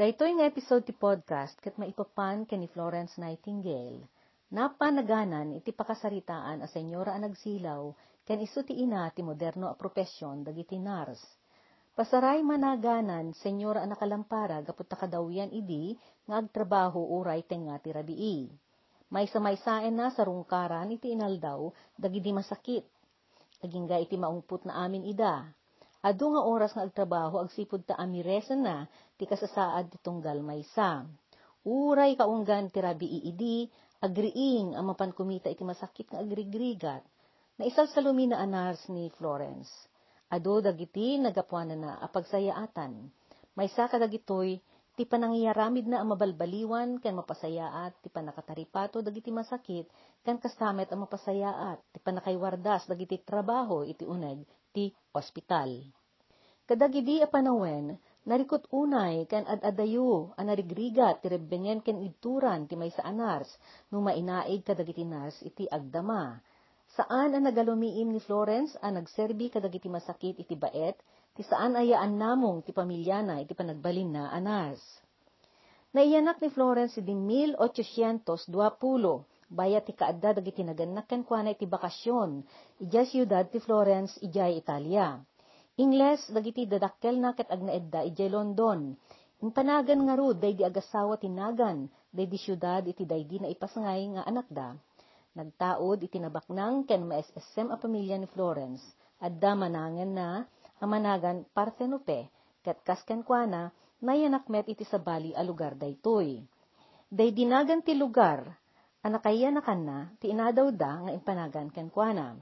Daytoy nga episode ti podcast ket maipapan ken ni Florence Nightingale. Napanaganan iti pakasaritaan a senyora a nagsilaw ken isu ti ina ti moderno a profesyon dagiti nurse. Pasaray managanan senyora a nakalampara gapot takadawyan idi nga agtrabaho uray tenga ti rabii. May samaysaen na sa rungkaran iti inaldaw dagiti masakit. Agingga iti maungput na amin ida. Adu nga oras nga agtrabaho agsipud ta amiresen na ti kasasaad ti tunggal maysa. Uray kaunggan ti rabii idi agriing ang mapankumita iti masakit nga agrigrigat, na isal sa lumina anars ni Florence. Ado dagiti nagapuanan na apagsayaatan. May sa kadagitoy, ti panangyaramid na ang mabalbaliwan ken mapasayaat, ti panakataripato dagiti masakit, ken kastamet ang mapasayaat, ti panakaywardas dagiti trabaho iti uneg ti ospital. Kadagidi a panawen, Narikot unay kan ad-adayo a narigrigat ti rebbengen ken idturan ti maysa anars no mainaig kadagiti nars iti agdama. Saan ang nagalumiim ni Florence ang nagserbi kadagiti masakit iti baet ti saan ayaan namong ti pamilyana iti panagbalin na anars. Naiyanak ni Florence di 1820 bayat ti kaadda dagiti naganak ken kuana iti bakasyon ijay siyudad ti Florence ijay Italia. Ingles, dagiti dadakkel na ket agnaedda ijay London. Impanagan nga rod, day di agasawa tinagan, day di syudad iti day di na ipasangay nga anak da. Nagtaod iti nabaknang ken maesesem a pamilya ni Florence, adda manangan na, amanagan Parthenope, ket kasken kuana, nayanak met iti sabali a lugar daytoy. Day dinagan ti lugar, anakaya na kanna, ti inadaw da nga impanagan ken kuana.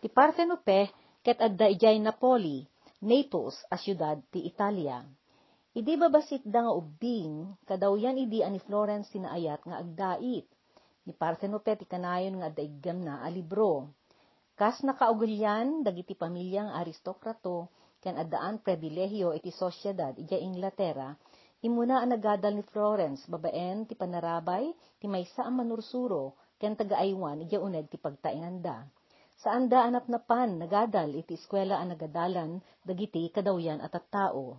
Ti Parthenope, ket adda ijay Napoli, Naples a syudad ti Italia. Idi babasit da nga ubing, kadawyan idi ani Florence sinaayat nga agdait. Ni Parthenope ti kanayon nga adda iggam na a libro. Kas nakaugulyan, dagiti pamilyang aristokrato, ken addaan pribilehiyo iti sosyedad ija Inglaterra, imuna ang nagadal ni Florence babaen ti panarabay, ti maysa ang manursuro, ken tagaaywan ija uneg ti pagtainganda saan da anap na pan nagadal iti eskwela ang nagadalan dagiti kadawyan at at tao.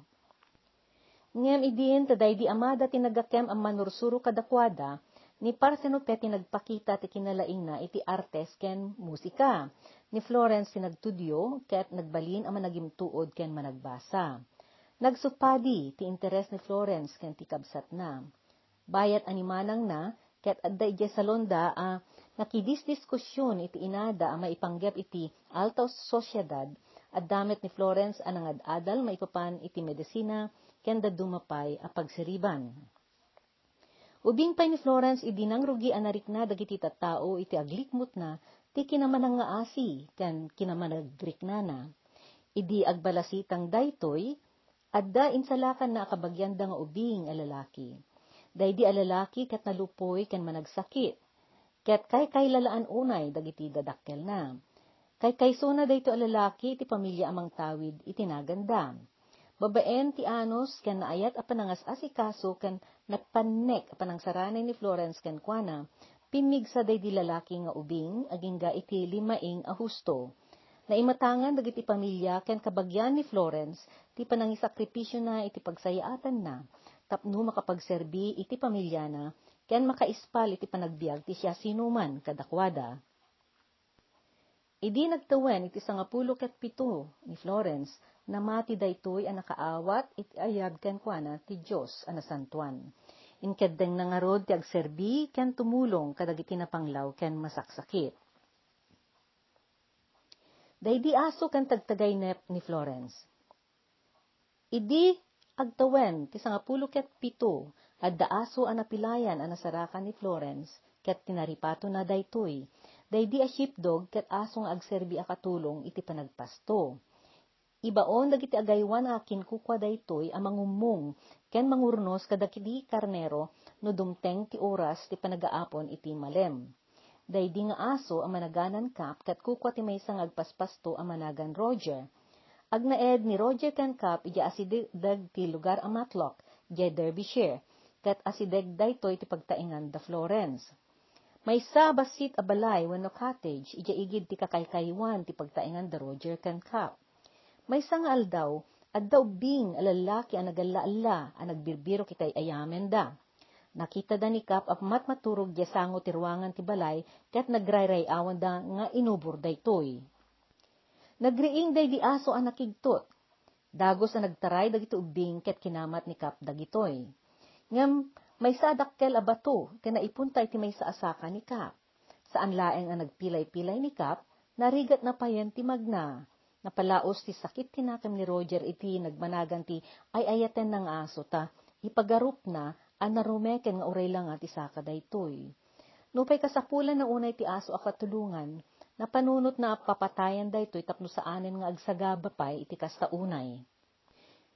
Ngem idin taday di amada tinagakem ang manursuro kadakwada, ni Parthenope tinagpakita ti kinalaing na iti artes ken musika. Ni Florence tinagtudyo ket nagbalin ang managimtuod ken managbasa. Nagsupadi ti interes ni Florence ken ti kabsat na. Bayat animanang na ket adda ije salonda a nakidisdiskusyon iti inada a maipanggep iti alta sosyedad at damit ni Florence anang ad-adal maipapan iti medisina ken dumapay a pagsiriban. Ubing pay ni Florence idinang rugi anarik na dagiti tattao iti aglikmut na ti kinamanang nga asi ken kinamanagrik na na. Idi agbalasitang daytoy adda insalakan na akabagyan da nga ubing a lalaki. Daydi a lalaki ket nalupoy ken managsakit Ket kay kay lalaan unay dagiti dadakkel na. Kay kay suna dayto a lalaki ti pamilya amang tawid itinaganda. Babaen ti anos ken naayat a panangas asikaso ken nagpannek a panangsaranay ni Florence ken kuana, pinmigsa day di lalaki nga ubing agingga iti limaing a husto. Naimatangan dagiti pamilya ken kabagyan ni Florence ti panangisakripisyo na iti pagsayaatan na tapno makapagserbi iti pamilya na ken makaispal iti panagbiag ti siya sinuman kadakwada. Idi nagtawen iti sangapulo ket pito ni Florence na mati daytoy ang nakaawat iti ayab ken kuana ti Dios ana santuan. Inkeddeng nangarod ti agserbi ken tumulong kadagiti napanglaw ken masaksakit. Daydi aso ken tagtagay nep ni Florence. Idi agtawen ti sangapulo ket pito Adda aso anapilayan anasarakan ni Florence, ket tinaripato na daytoy, daydi a sheepdog ket aso nga agserbi a katulong iti panagpasto. Ibaon dagiti agaywan akin kukwa daytoy a mangumong ken mangurnos kadakidi karnero no dumteng ti oras ti panagaapon iti malem. Daydi nga aso ang managanan kap ket kukwa ti maysa nga agpaspasto a managan Roger. Agnaed ni Roger ken kap ija asidag ti lugar a Matlock, ija Derbyshire, ket asideg daytoy ti pagtaingan da Florence. May sa basit a balay wenno cottage, ija igid ti kakaykaywan ti pagtaingan da Roger ken Cap. May sa nga aldaw, At daw bing alalaki ang nagalaala, ang nagbirbiro kitay ayamen da. Nakita da ni Kap apamat maturog di sango tirwangan ti balay, kat nagrayray awan da nga inubor daytoy. Nagriing day di aso ang nakigtot. Dagos ang nagtaray dagito ubing ket kinamat ni Kap dagitoy. Ngam may sadakkel abato, kaya naipuntay ti may sa asaka ni Kap. Saan laeng ang nagpilay-pilay ni Kap, narigat na payan ti magna. Napalaos ti sakit tinakam ni Roger iti nagmanagan ti ay ayaten ng aso ta, ipagarup na anarumeken nga uray lang at isaka daytoy. Nupay kasapulan na unay ti aso akatulungan, napanunot na papatayan daytoy tapno saanen nga agsagaba pay iti kasta unay.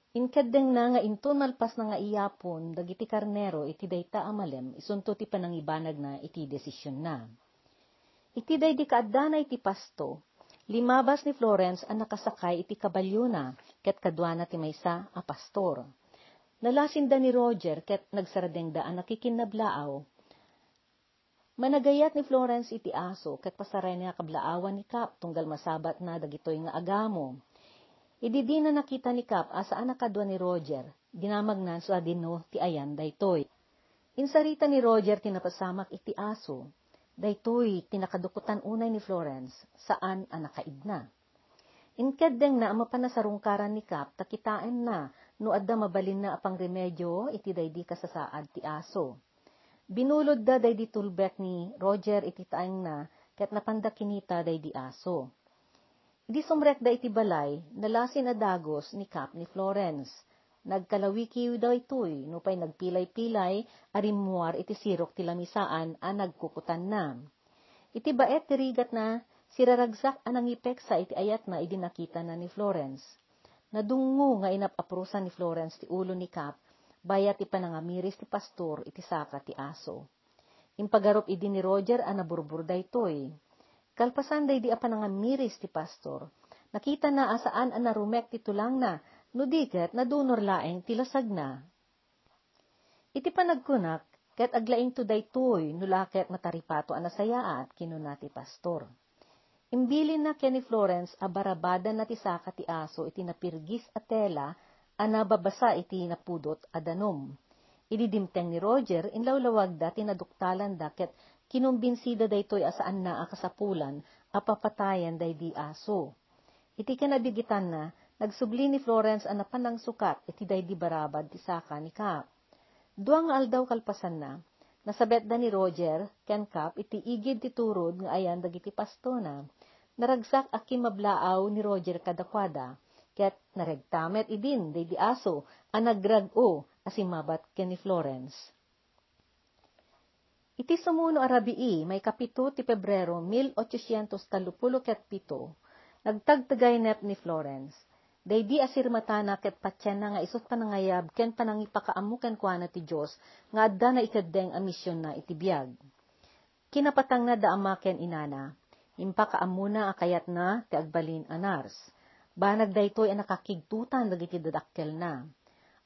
Inkadeng na nga inton malpas na nga iyapon, dagiti karnero iti dayta amalem, isunto ti panangibanag na iti desisyon na. Iti day di kaadana iti pasto, limabas ni Florence ang nakasakay iti kabalyo na, ket kadwana ti maysa a pastor. Nalasinda ni Roger ket nagsaradeng daan nakikinablaaw. Managayat ni Florence iti aso ket pasaray niya kablaawan ni Kap tunggal masabat na dagitoy nga agamo. Idi di na nakita ni Kap asaan nakadwa ni Roger, dinamag na so adino ti ayan daytoy. Insarita ni Roger tinapasamak iti aso, daytoy tinakadukutan unay ni Florence, saan ang nakaidna. Inkedeng na mapanasarungkaran ni Kap, takitain na, no adda mabalin na apang remedyo, iti daydi kasasaad ti aso. Binulod da daydi tulbek ni Roger iti taeng na, ket napanda kinita daydi aso. Idi sumrek da iti balay, nalasin na dagos ni Kap ni Florence. Nagkalawikiw daw itoy, no pa'y nagpilay-pilay, arimuar iti sirok ti lamisaan, a nagkukutan na. Iti baet tirigat na, Siraragsak anang ipeksa iti ayat na idinakita na ni Florence. Nadungo nga inapaprusan ni Florence ti ulo ni Cap, bayat ti panangamiris ti pastor iti saka ti aso. Impagarup idi ni Roger a naburbur daytoy. Kalpasan day di a ti pastor, nakita na asaan a narumek ti tulang na, no diket na dunor laeng tilasag na. Iti panagkunak, ket aglaing to daytoy, nulaket mataripato anasayaat, kinuna ti pastor. Imbilin na Kenny Florence a barabada na ti saka ti aso iti napirgis a tela a nababasa iti napudot a danom. Ididimteng ni Roger inlawlawag da tinaduktalan da ket kinumbinsida daytoy asaan na a kasapulan a papatayan day di aso. Iti kanabigitan na nagsubli ni Florence a napanang sukat iti day di barabad ti saka ni Cap. Duang aldaw kalpasan na, nasabet da ni Roger, ken Cap, iti igid ti turod nga ayan dagiti pasto na naragsak aki mablaaw ni Roger kadakwada, ket naregtamet idin day di aso, ang nagrag-o asimabat ken ni Florence. Iti sumuno arabii, may kapito ti Pebrero 1837, nagtagtagay net ni Florence. Day di asirmatana ket patyan na nga isot panangayab ken panangipakaamu ken kuana ti Dios nga adda na ikaddeng a misyon na iti biag. Kinapatang na daama ken inana, impakaamuna akayat na ti agbalin anars. Banag daytoy ang nakakigtutan dagiti dadakkel na.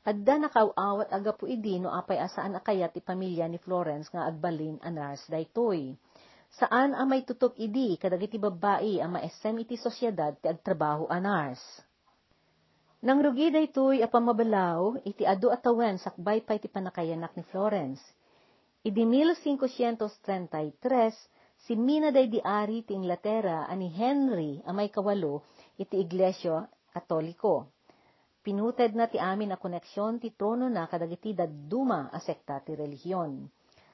Adda nakawawat agapu idi no apay asaan akayat ti pamilya ni Florence nga agbalin anars daytoy. Saan ang may tutok idi kadagiti babae ang maesem iti sosyedad ti agtrabaho anars. Nang rugi daytoy a pamabalaw, iti adu atawen sakbay pay ti panakayanak ni Florence. Idi 1533, si Mina day di ari ti Inglaterra ani Henry amay kawalo iti Iglesia Katoliko. Pinuted na ti amin a koneksyon ti trono na kadagiti dadduma a sekta ti relihiyon.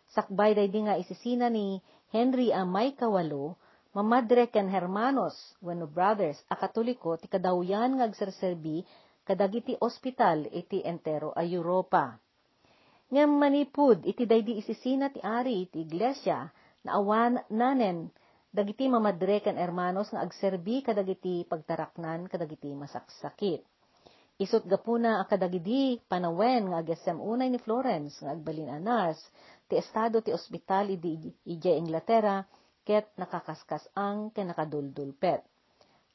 Sakbay day di nga isisina ni Henry amay kawalo, mamadre ken hermanos, wenno brothers, a katoliko ti kadawyan nga agserserbi kadagiti ospital iti entero a Europa. Ngem manipud iti daydi isisina ti ari iti iglesia na awan nanen dagiti mamadre ken hermanos nga agserbi kadagiti pagtaraknan kadagiti masaksakit. Isut gapuna a kadagidi panawen nga agesem unay ni Florence nga agbalin anas ti estado ti ospital idi ije Inglaterra ket nakakaskas ang ken nakaduldulpet.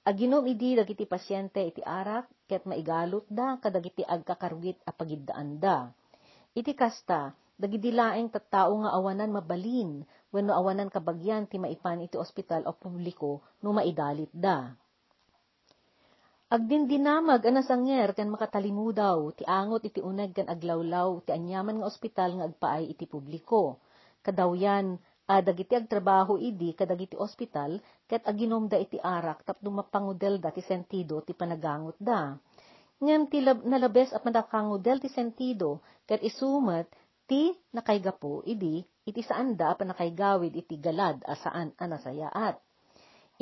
Aginom idi dagiti pasyente iti arak ket maigalot da kadagiti agkakarugit a pagiddaan da. Iti kasta, dagiti laeng tattao nga awanan mabalin wenno awanan kabagyan ti maipan iti ospital o publiko no maidalit da. Agdin dinamag anas anger kan makatalimudaw, ti angot iti uneg kan aglawlaw, ti anyaman nga ospital nga agpaay iti publiko. Kadawyan, adag iti agtrabaho idi kadag iti ospital, ket aginom da iti arak tapno mapangudel da ti sentido ti panagangot da. Ngem ti lab, nalabes at madakangudel ti sentido, ket isumet ti nakaygapo idi iti saan da panakaygawid iti galad asaan anasayaat.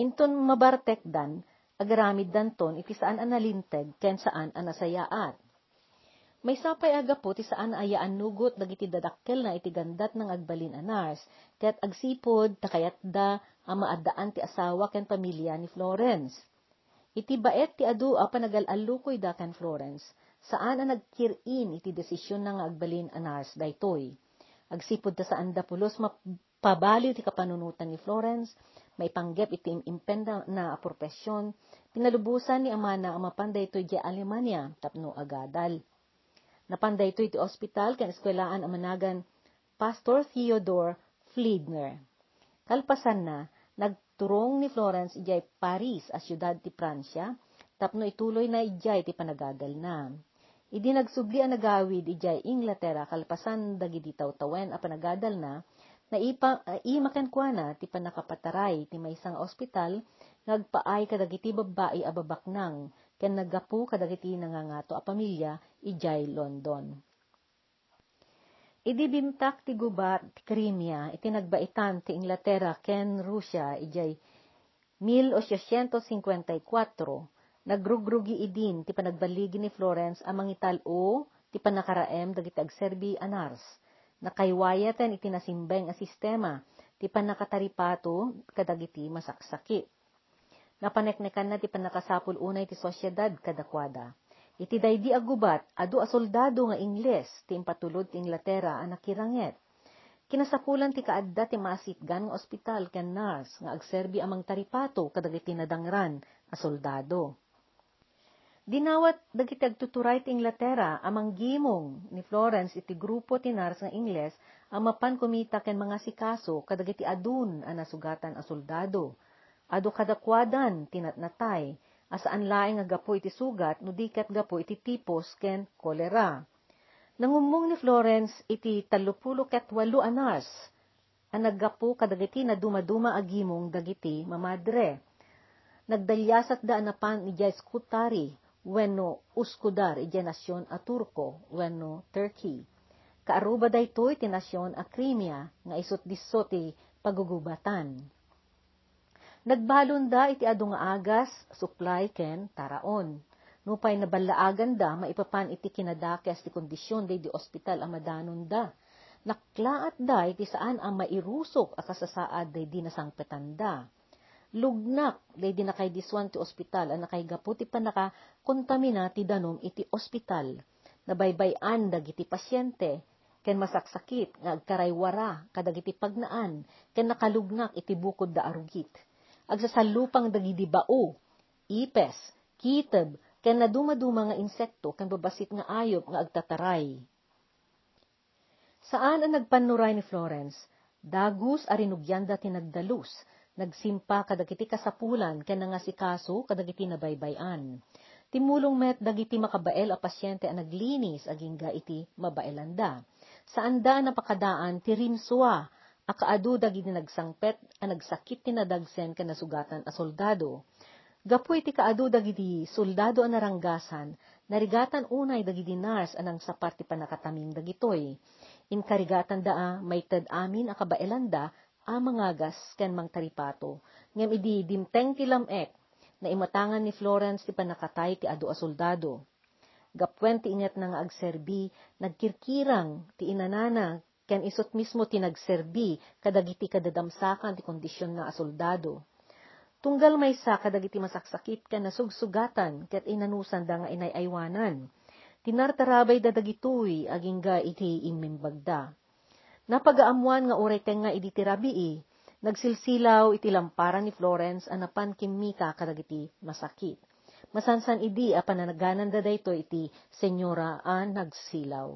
Inton mabartek dan, agaramid danton iti saan analinteg ken saan anasayaat. May sapay aga po ti saan ayaan nugot dagiti dadakkel na iti gandat ng agbalin anars, ket agsipod takayat da ang maadaan ti asawa ken pamilya ni Florence. Iti baet ti adu a panagalallukoy da ken Florence, saan ang nagkirin iti desisyon ng agbalin anars daytoy. Agsipod ta saan da pulos mapabali ti kapanunutan ni Florence, maipanggep iti impenda na profesyon, pinalubusan ni Amana ang mapanday ito di Alemania, tapno agadal. Napanday ito iti ospital, kan eskwelaan amanagan Pastor Theodore Fliedner. Kalpasan na, nagturong ni Florence ijay Paris a syudad ti Pransya, tapno ituloy na ijay ti panagagal na. Idi nagsubli ang nagawid ijay Inglaterra kalpasan dagiti tawtawen a panagadal na, na ipa, uh, imakan kwa na ti panakapataray ti maysang ospital ngagpaay kadagiti babae a babaknang ken naggapu kadagiti nangangato a pamilya ijay London. Idi bimtak ti gubat ti Crimea iti nagbaitan ti Inglaterra ken Russia ijay 1854 nagrugrugi idin ti panagbaligi ni Florence ang mangitalo ti panakaraem dagiti agserbi anars nakaywayatan iti nasimbeng a sistema, ti panakataripato kadagiti masaksaki. Napaneknekan na ti panakasapul unay ti sosyedad kadakwada. Iti daydi agubat, adu a soldado nga Ingles, ti impatulod ti Inglaterra a nakiranget. Kinasapulan ti kaadda ti masitgan nga ospital ken nurse nga agserbi amang taripato kadagiti nadangran a soldado. Dinawat dagiti agtuturay ti Inglaterra amang gimong ni Florence iti grupo ti nars nga Ingles ang mapan kumita ken mga sikaso kadagiti adun a nasugatan a soldado. Ado kadakwadan tinatnatay asaan laeng nga gapo iti sugat no dikat gapo iti tipos ken kolera. Nangumong ni Florence iti talupulo ket walo anars ang naggapo kadagiti na dumaduma agimong dagiti mamadre. Nagdalyasat da anapan ni Jais Kutari wenno Uskudar iti nasyon a Turko wenno Turkey. Kaaruba daytoy ti nasyon a Crimea nga isot disso ti pagugubatan. Nagbalon da iti adu nga agas, supply ken taraon. Nupay nabalaagan da, maipapan iti kinadakes ti kondisyon day di ospital a madanon da. Naklaat da iti saan ang mairusok a kasasaad day di nasangpetan da lugnak lady na kay diswan ti ospital ang nakaigapu ti panaka kontamina ti danom iti ospital. Nabaybayan dagiti pasyente ken masaksakit nga agkaraywara kadagiti pagnaan ken nakalugnak iti bukod da arugit. Agsasalupang dagiti bao ipes kiteb ken naduma-duma nga insekto ken babasit nga ayop nga agtataray. Saan ang nagpanuray ni Florence? Dagus arinugyanda ti nagdalus, nagsimpa kadagiti kasapulan ken nga si kaso kadagiti nabaybayan. Timulong met dagiti makabael a pasyente a naglinis aging ga iti mabaelanda. Saan da napakadaan ti rimswa a kaadu dagiti nagsangpet a nagsakit ti nadagsen ken nasugatan a soldado. Gapu iti kaadu dagiti soldado a naranggasan, narigatan unay dagiti nars anang sapat ti panakataming dagitoy. Inkarigatan da may tad amin a kabaelanda a mangagas ken mang taripato, ngem idi dimteng ti na imatangan ni Florence ti panakatay ti adu a soldado. Gapwen ti inget na nga agserbi, nagkirkirang ti inanana, ken isot mismo ti nagserbi, kadagiti kadadamsakan ti kondisyon na soldado. Tunggal may sa kadagiti masaksakit ken nasugsugatan, ket inanusan da nga inayaywanan. Tinartarabay da dagitoy, aging ga iti imimbagda Napagaamuan nga uray nga iditirabii, nagsilsilaw iti lamparan ni Florence anapan kimika kadagiti masakit. Masansan idi a pananaganan da dayto iti senyora an nagsilaw.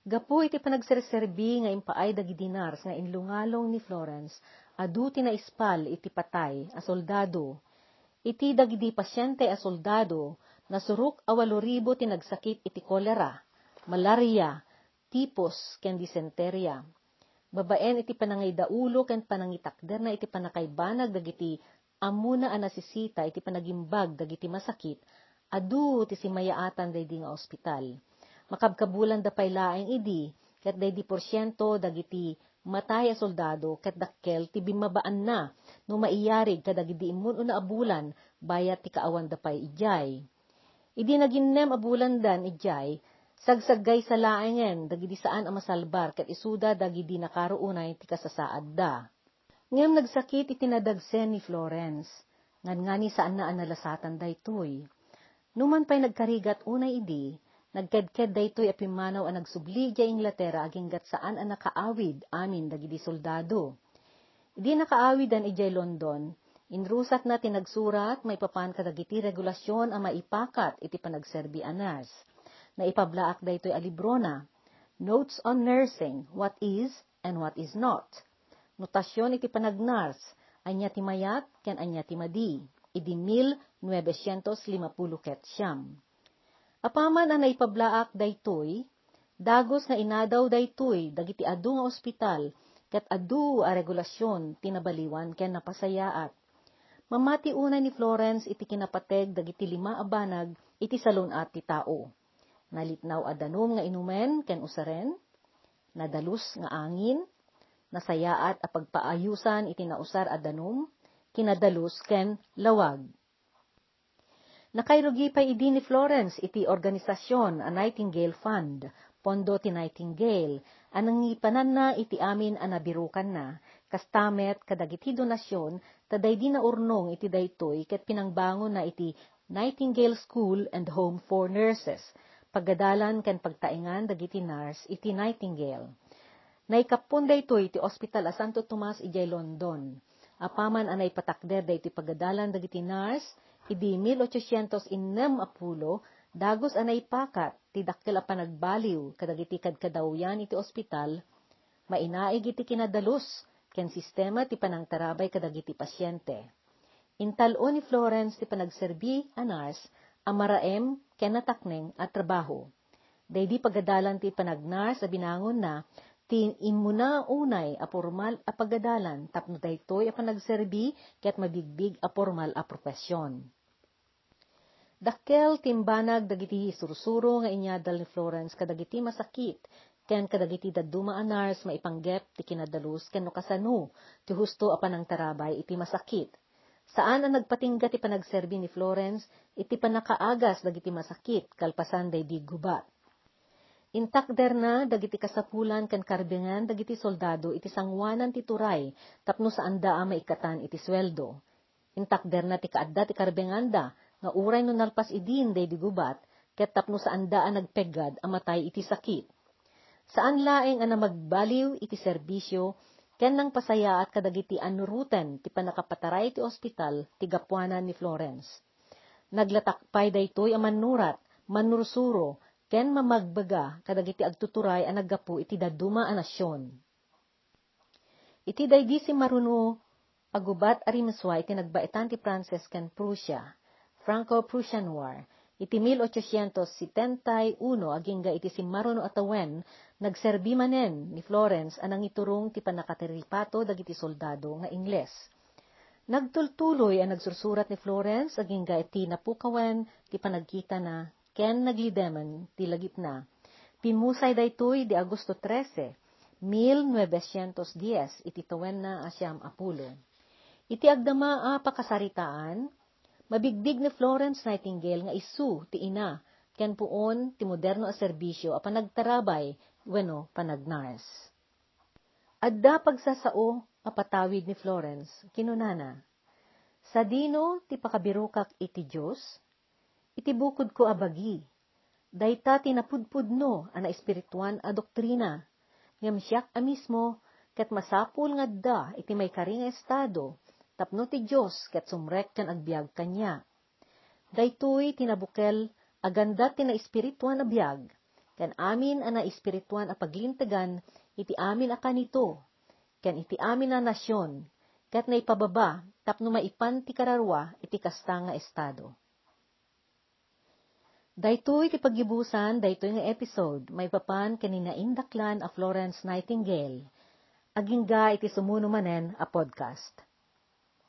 Gapu iti panagserserbi nga impaay dagi dinars nga inlungalong ni Florence, adu na ispal iti patay a soldado. iti dagidi pasyente a soldado, nasuruk a waloribo tinagsakit iti kolera, malaria, tipos, ken disenterya. Babaen iti panangay daulo ken panangitakder na iti panakaibanag dagiti amuna a nasisita iti panagimbag dagiti masakit, adu ti simayaatan daydi nga ospital. Makabkabulan da paylaeng idi, ket daydi porsyento dagiti matay a soldado ket dakkel ti bimabaan na no maiyarig kadagidi immun una abulan bayat ti kaawan da pay ijay. Idi naginnem abulan dan ijay, sagsagay sa laengen dagidi saan a masalbar ket isuda dagidi nakaruunay ti kasasaad da. Ngem nagsakit iti nadagsen ni Florence, ngan nga ni saan na analasatan daytoy. Numan pa'y nagkarigat unay idi, Nagkedked daytoy apimanaw a nagsubli ja Inglaterra aginggat saan a nakaawid amin dagidi soldado. Idi nakaawid an ijay London, inrusat na tinagsurat may papan kadagiti regulasyon a maipakat iti panagserbi anas. Na ipablaak daytoy a libro na, Notes on Nursing, What Is and What Is Not. Notasyon iti panagnars, anya ti mayat, ken anya ti madi. Idi 1950 ket siyam. Apaman ang naipablaak daytoy, dagos nga inadaw daytoy dagiti adu nga ospital ket adu a regulasyon tinabaliwan ken napasayaat. Mamati una ni Florence iti kinapateg dagiti lima a banag iti salunat ti tao. Nalitnaw a danom nga inumen ken usaren, nadalus nga angin, nasayaat a pagpaayusan iti nausar a danom, kinadalus ken lawag. Nakairugi pa idi ni Florence iti organisasyon a Nightingale Fund, pondo ti Nightingale, anang ipanan na iti amin a nabirukan na, kastamet kadagiti donasyon, taday di na urnong iti daytoy ket pinangbangon na iti Nightingale School and Home for Nurses, pagadalan ken pagtaingan dagiti nurse iti Nightingale. Naikapon daytoy iti Hospital a Santo Tomas ijay London. Apaman anay patakder daytoy pagadalan dagiti nurse, Idi 1860, dagos anay pakat, ti dakkel a panagbaliw, kadagiti kadkadawyan iti ospital, mainaig iti kinadalus, ken sistema ti panangtarabay kadagiti pasyente. Intalo ni Florence ti panagserbi anars, amaraem ken natakneng at trabaho. Daydi pagadalan ti panagnar sa binangon na, ti imuna unay a formal a pagadalan tapno daytoy a panagserbi ket mabigbig a formal a profesyon. Dakkel timbanag dagiti sursuro nga inyadal ni Florence kadagiti masakit, ken kadagiti daduma anars maipanggep ti kinadalus ken no kasano ti husto apan ang tarabay iti masakit. Saan ang nagpatingga ti panagserbi ni Florence iti panakaagas dagiti masakit kalpasan day di gubat. Intakder na dagiti kasapulan ken karbingan dagiti soldado iti sangwanan ti turay tapno saan daa maikatan iti sweldo. Intakder na ti kaadda ti karbinganda nga uray no nalpas idin day digubat, ket tapno saan daan nagpegad amatay iti sakit. Saan laeng ana magbaliw iti serbisyo, ken nang pasayaat kadagiti anuruten ti panakapataray ti ospital ti gapuanan ni Florence. Naglatakpay daytoy a manurat, manursuro, ken mamagbaga kadagiti agtuturay a naggapu iti daduma a nasyon. Iti daydi si Maruno agubat arimaswa iti nagbaitan ti Frances ken Prussia Franco-Prussian War. Iti 1871 agingga iti si Maruno Atawen nagserbi manen ni Florence anang iturong ti panakateripato dagiti soldado nga Ingles. Nagtultuloy ang nagsursurat ni Florence agingga iti napukawen ti panagkita na ken naglideman ti lagip na. Pimusay daytoy di Agosto 13, 1910 iti tawen na asyam apulo. Iti agdama a pakasaritaan, Mabigdig ni Florence Nightingale nga isu ti ina, ken puon ti moderno a serbisyo a panagtarabay, weno panagnars. Adda pagsasao a patawid ni Florence, kinunana, Sa dino ti pakabirukak iti Diyos, iti bukod ko abagi, dayta tinapudpudno ana espirituan a doktrina, ngem siyak a mismo, ket masapul nga da iti may karing estado, tapno ti Diyos ket sumrek ken agbiag kanya. Daytoy tinabukel aganda ti na espirituan na biag, ken amin ana espirituan a paglintagan iti amin a kanito, ken iti amin na nasyon, ket na ipababa tapno maipan ti kararwa iti kasta nga estado. Daytoy ti paggibusan daytoy nga episode may papan kaninaindaklan a Florence Nightingale. Agingga iti sumuno manen a podcast.